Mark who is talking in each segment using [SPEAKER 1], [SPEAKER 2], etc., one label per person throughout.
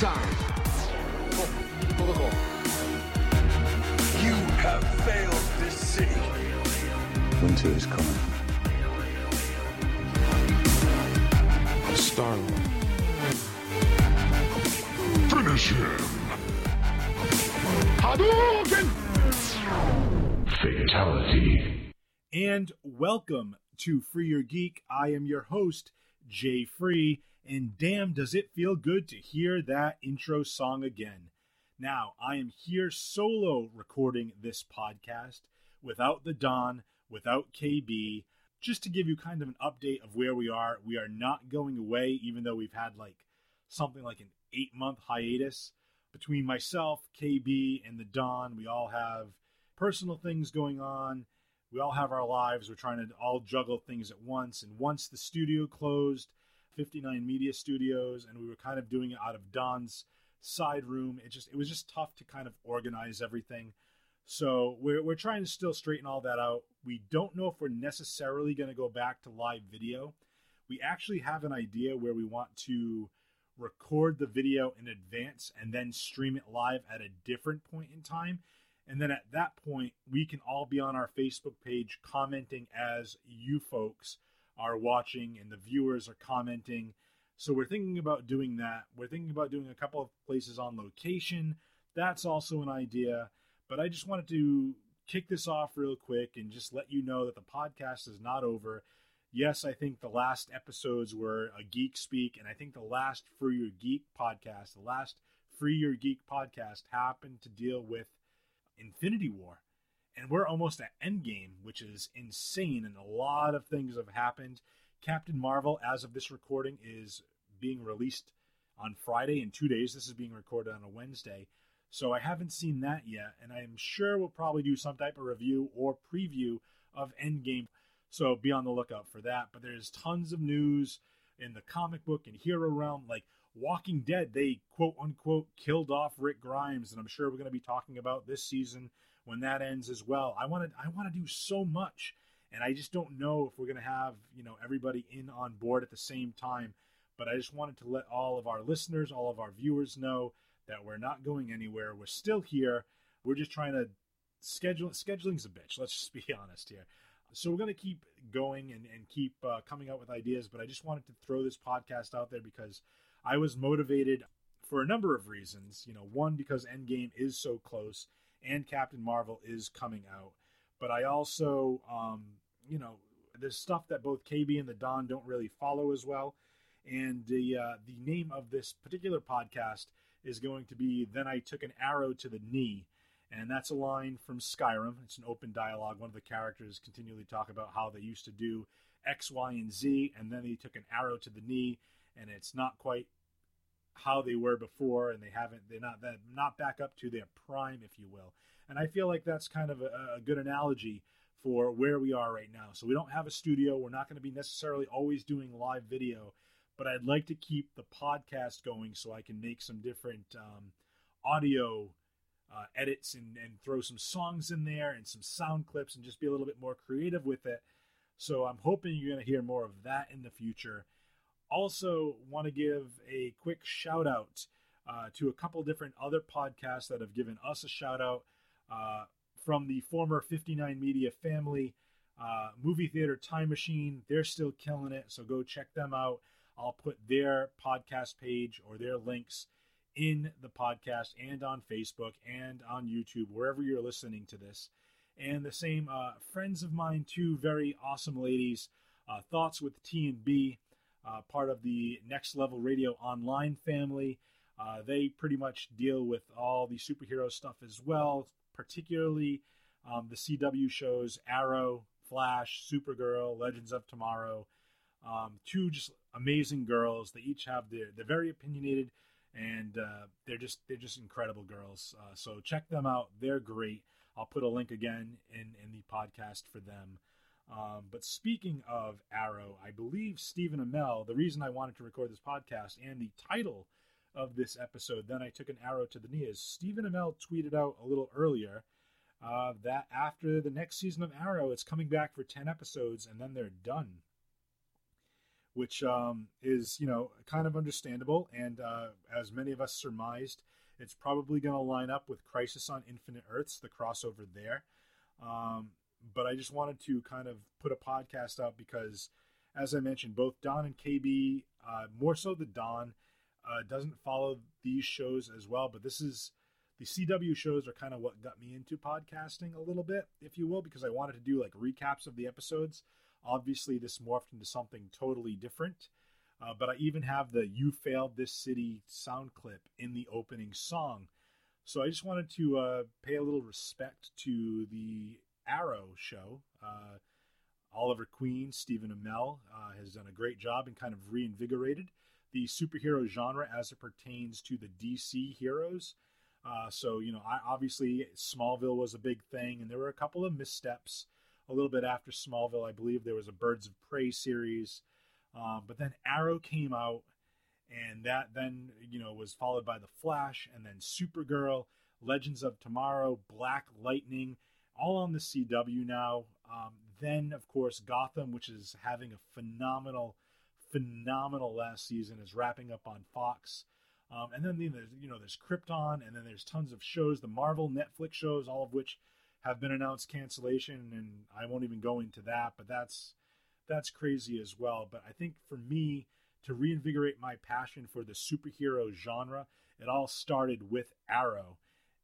[SPEAKER 1] time.
[SPEAKER 2] You have failed this city.
[SPEAKER 3] Winter is coming.
[SPEAKER 1] Star Finish him. Hadouken!
[SPEAKER 3] Fatality.
[SPEAKER 4] And welcome to Free Your Geek. I am your host, Jay Free, and damn, does it feel good to hear that intro song again. Now, I am here solo recording this podcast without the Don, without KB, just to give you kind of an update of where we are. We are not going away, even though we've had like something like an eight month hiatus between myself, KB, and the Don. We all have personal things going on. We all have our lives. We're trying to all juggle things at once. And once the studio closed, 59 Media Studios, and we were kind of doing it out of Don's side room. It just it was just tough to kind of organize everything. So we're we're trying to still straighten all that out. We don't know if we're necessarily going to go back to live video. We actually have an idea where we want to record the video in advance and then stream it live at a different point in time. And then at that point, we can all be on our Facebook page commenting as you folks are watching and the viewers are commenting. So we're thinking about doing that. We're thinking about doing a couple of places on location. That's also an idea. But I just wanted to kick this off real quick and just let you know that the podcast is not over. Yes, I think the last episodes were a geek speak, and I think the last Free Your Geek podcast, the last Free Your Geek podcast happened to deal with Infinity War and we're almost at Endgame, which is insane, and a lot of things have happened. Captain Marvel, as of this recording, is being released on Friday in two days. This is being recorded on a Wednesday, so I haven't seen that yet, and I'm sure we'll probably do some type of review or preview of Endgame. So be on the lookout for that. But there's tons of news in the comic book and hero realm, like Walking Dead. They quote unquote killed off Rick Grimes, and I'm sure we're going to be talking about this season when that ends as well. I want to I want to do so much, and I just don't know if we're going to have you know everybody in on board at the same time. But I just wanted to let all of our listeners, all of our viewers know that we're not going anywhere. We're still here. We're just trying to schedule. Scheduling's a bitch. Let's just be honest here. So we're going to keep going and, and keep uh, coming up with ideas. But I just wanted to throw this podcast out there because I was motivated for a number of reasons. You know, one because Endgame is so close and Captain Marvel is coming out. But I also, um, you know, there's stuff that both KB and the Don don't really follow as well. And the uh, the name of this particular podcast is going to be "Then I Took an Arrow to the Knee," and that's a line from Skyrim. It's an open dialogue. One of the characters continually talk about how they used to do X, Y, and Z, and then they took an arrow to the knee, and it's not quite how they were before, and they haven't they're not that not back up to their prime, if you will. And I feel like that's kind of a, a good analogy for where we are right now. So we don't have a studio. We're not going to be necessarily always doing live video, but I'd like to keep the podcast going so I can make some different um, audio uh, edits and, and throw some songs in there and some sound clips and just be a little bit more creative with it. So I'm hoping you're going to hear more of that in the future. Also, want to give a quick shout out uh, to a couple different other podcasts that have given us a shout out uh, from the former 59 Media family. Uh, movie Theater Time Machine, they're still killing it, so go check them out. I'll put their podcast page or their links in the podcast and on Facebook and on YouTube, wherever you're listening to this. And the same uh, friends of mine, two very awesome ladies, uh, Thoughts with T and B uh, part of the Next Level Radio Online family. Uh, they pretty much deal with all the superhero stuff as well, particularly um, the CW shows Arrow, Flash, Supergirl, Legends of Tomorrow. Um, two just amazing girls. They each have their they're very opinionated and uh, they're just they're just incredible girls. Uh, so check them out. They're great. I'll put a link again in in the podcast for them. Um, but speaking of Arrow, I believe Stephen Amell, the reason I wanted to record this podcast and the title of this episode, Then I Took an Arrow to the Knee, is Stephen Amell tweeted out a little earlier uh, that after the next season of Arrow, it's coming back for 10 episodes and then they're done. which um, is you know kind of understandable. And uh, as many of us surmised, it's probably going to line up with Crisis on Infinite Earths, the crossover there. Um, but I just wanted to kind of put a podcast out because, as I mentioned, both Don and KB, uh, more so the Don, uh, doesn't follow these shows as well. But this is the CW shows are kind of what got me into podcasting a little bit, if you will, because I wanted to do like recaps of the episodes. Obviously, this morphed into something totally different. Uh, but I even have the You Failed This City sound clip in the opening song. So I just wanted to uh, pay a little respect to the Arrow show. Uh, Oliver Queen, Stephen Amell uh, has done a great job and kind of reinvigorated the superhero genre as it pertains to the DC heroes. Uh, so, you know, I, obviously Smallville was a big thing, and there were a couple of missteps a little bit after Smallville. I believe there was a Birds of Prey series. Um, but then Arrow came out, and that then you know was followed by the Flash, and then Supergirl, Legends of Tomorrow, Black Lightning, all on the CW now. Um, then of course Gotham, which is having a phenomenal, phenomenal last season, is wrapping up on Fox. Um, and then there's, you know there's Krypton, and then there's tons of shows, the Marvel Netflix shows, all of which have been announced cancellation, and I won't even go into that. But that's that's crazy as well. But I think for me to reinvigorate my passion for the superhero genre, it all started with Arrow.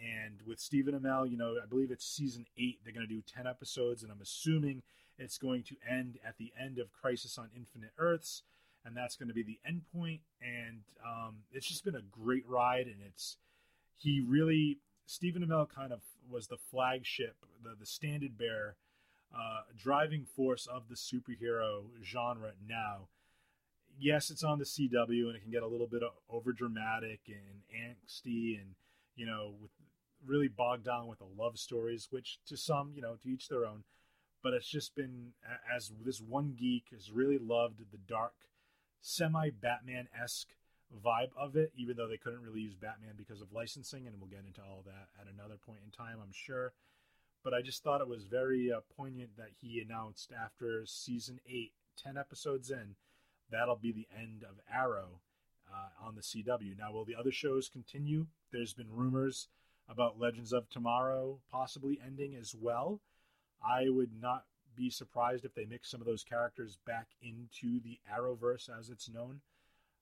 [SPEAKER 4] And with Stephen Amell, you know, I believe it's season eight. They're going to do 10 episodes, and I'm assuming it's going to end at the end of Crisis on Infinite Earths, and that's going to be the end point. And um, it's just been a great ride, and it's he really Stephen Amell kind of was the flagship, the the standard bearer uh, driving force of the superhero genre now. Yes, it's on the CW and it can get a little bit over dramatic and angsty and, you know, with really bogged down with the love stories, which to some, you know, to each their own. But it's just been, as this one geek has really loved the dark, semi Batman esque vibe of it, even though they couldn't really use Batman because of licensing. And we'll get into all that at another point in time, I'm sure but I just thought it was very uh, poignant that he announced after season eight, 10 episodes in, that'll be the end of Arrow uh, on the CW. Now, will the other shows continue? There's been rumors about Legends of Tomorrow possibly ending as well. I would not be surprised if they mix some of those characters back into the Arrowverse as it's known.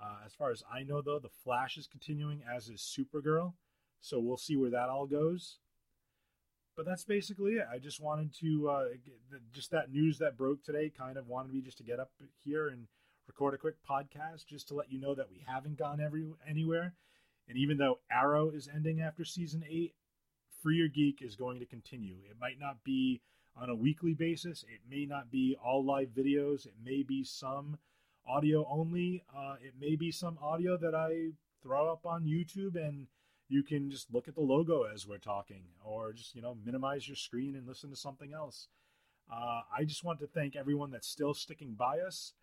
[SPEAKER 4] Uh, as far as I know, though, the Flash is continuing as is Supergirl, so we'll see where that all goes but that's basically it. I just wanted to uh, just that news that broke today. Kind of wanted me just to get up here and record a quick podcast just to let you know that we haven't gone every anywhere. And even though Arrow is ending after season eight, Free Your Geek is going to continue. It might not be on a weekly basis. It may not be all live videos. It may be some audio only. Uh, it may be some audio that I throw up on YouTube and you can just look at the logo as we're talking or just you know minimize your screen and listen to something else uh, i just want to thank everyone that's still sticking by us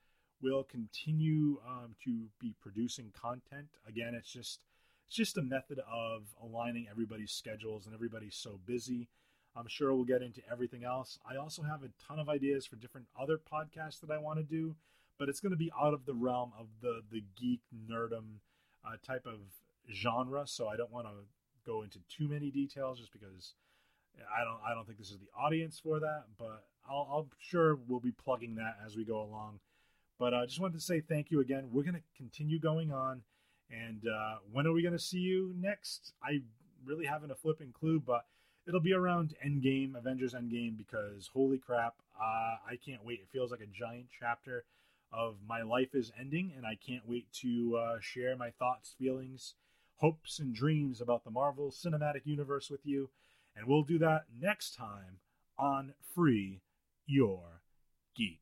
[SPEAKER 4] we'll continue um, to be producing content again it's just it's just a method of aligning everybody's schedules and everybody's so busy i'm sure we'll get into everything else i also have a ton of ideas for different other podcasts that i want to do but it's going to be out of the realm of the the geek nerdum uh, type of genre, so I don't want to go into too many details just because I don't I don't think this is the audience for that. But I'll, I'll sure we'll be plugging that as we go along. But I uh, just wanted to say thank you again. We're going to continue going on, and uh, when are we going to see you next? I really haven't a flipping clue, but it'll be around Endgame, Avengers Endgame, because holy crap, uh, I can't wait. It feels like a giant chapter of my life is ending, and I can't wait to uh, share my thoughts, feelings, hopes and dreams about the Marvel Cinematic Universe with you. And we'll do that next time on Free Your Geek.